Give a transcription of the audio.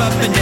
up and